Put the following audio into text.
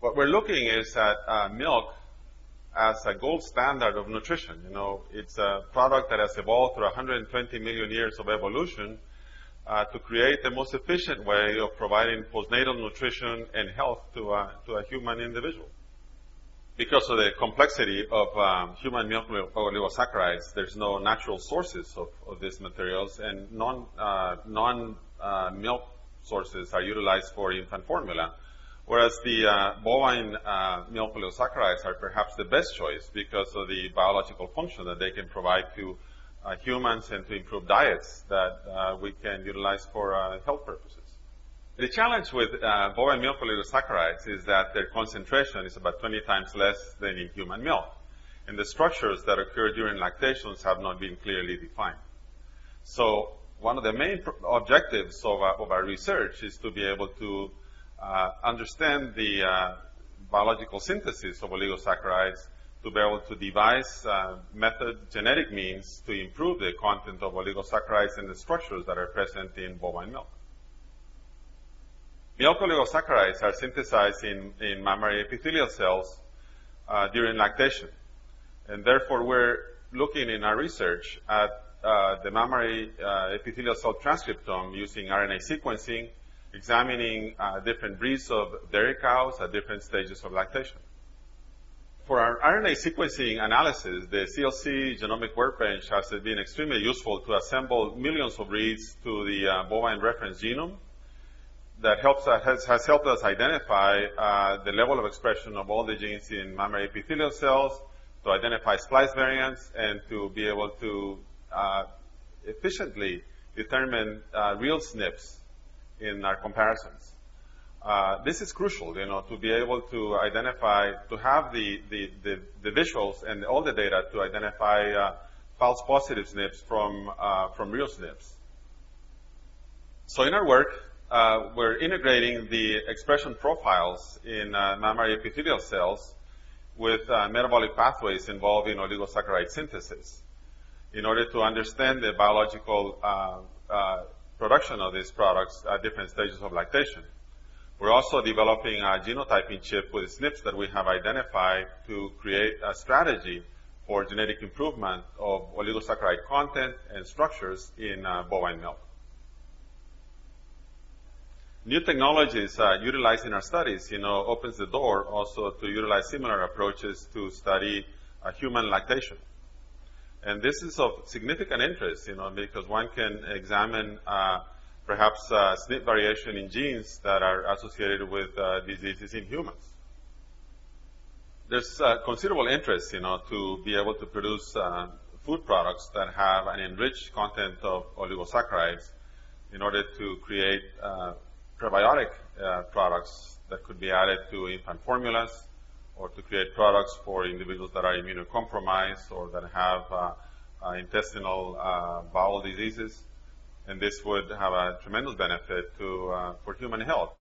What we're looking is at uh, milk as a gold standard of nutrition. You know, it's a product that has evolved through 120 million years of evolution uh, to create the most efficient way of providing postnatal nutrition and health to a, to a human individual. Because of the complexity of um, human milk oligosaccharides, there's no natural sources of, of these materials, and non, uh, non uh, milk sources are utilized for infant formula. Whereas the uh, bovine uh, milk oligosaccharides are perhaps the best choice because of the biological function that they can provide to uh, humans and to improve diets that uh, we can utilize for uh, health purposes. The challenge with uh, bovine milk oligosaccharides is that their concentration is about 20 times less than in human milk. And the structures that occur during lactations have not been clearly defined. So one of the main objectives of, of, our research is to be able to understand the uh, biological synthesis of oligosaccharides to be able to devise uh, method genetic means to improve the content of oligosaccharides and the structures that are present in bovine milk. Milk oligosaccharides are synthesized in, in mammary epithelial cells uh, during lactation. And therefore, we're looking in our research at uh, the mammary uh, epithelial cell transcriptome using RNA sequencing, examining uh, different breeds of dairy cows at different stages of lactation. For our RNA sequencing analysis, the CLC genomic workbench has been extremely useful to assemble millions of reads to the uh, bovine reference genome that helps uh, has, has, helped us identify uh, the level of expression of all the genes in mammary epithelial cells, to identify splice variants, and to be able to uh, efficiently determine uh, real SNPs in our comparisons. Uh, this is crucial, you know, to be able to identify, to have the, the, the, the visuals and all the data to identify uh, false positive SNPs from, uh, from real SNPs. So in our work, uh, we're integrating the expression profiles in uh, mammary epithelial cells with metabolic pathways involved in oligosaccharide synthesis in order to understand the biological production of these products at different stages of lactation. We're also developing a genotyping chip with SNPs that we have identified to create a strategy for genetic improvement of oligosaccharide content and structures in uh, bovine milk. New technologies uh, utilized in our studies, you know, opens the door also to utilize similar approaches to study uh, human lactation. And this is of significant interest, you know, because one can examine uh, perhaps uh, SNP variation in genes that are associated with uh, diseases in humans. There's uh, considerable interest, you know, to be able to produce uh, food products that have an enriched content of oligosaccharides in order to create uh, prebiotic uh, products that could be added to infant formulas or to create products for individuals that are immunocompromised or that have uh, uh, intestinal uh, bowel diseases and this would have a tremendous benefit to, uh, for human health.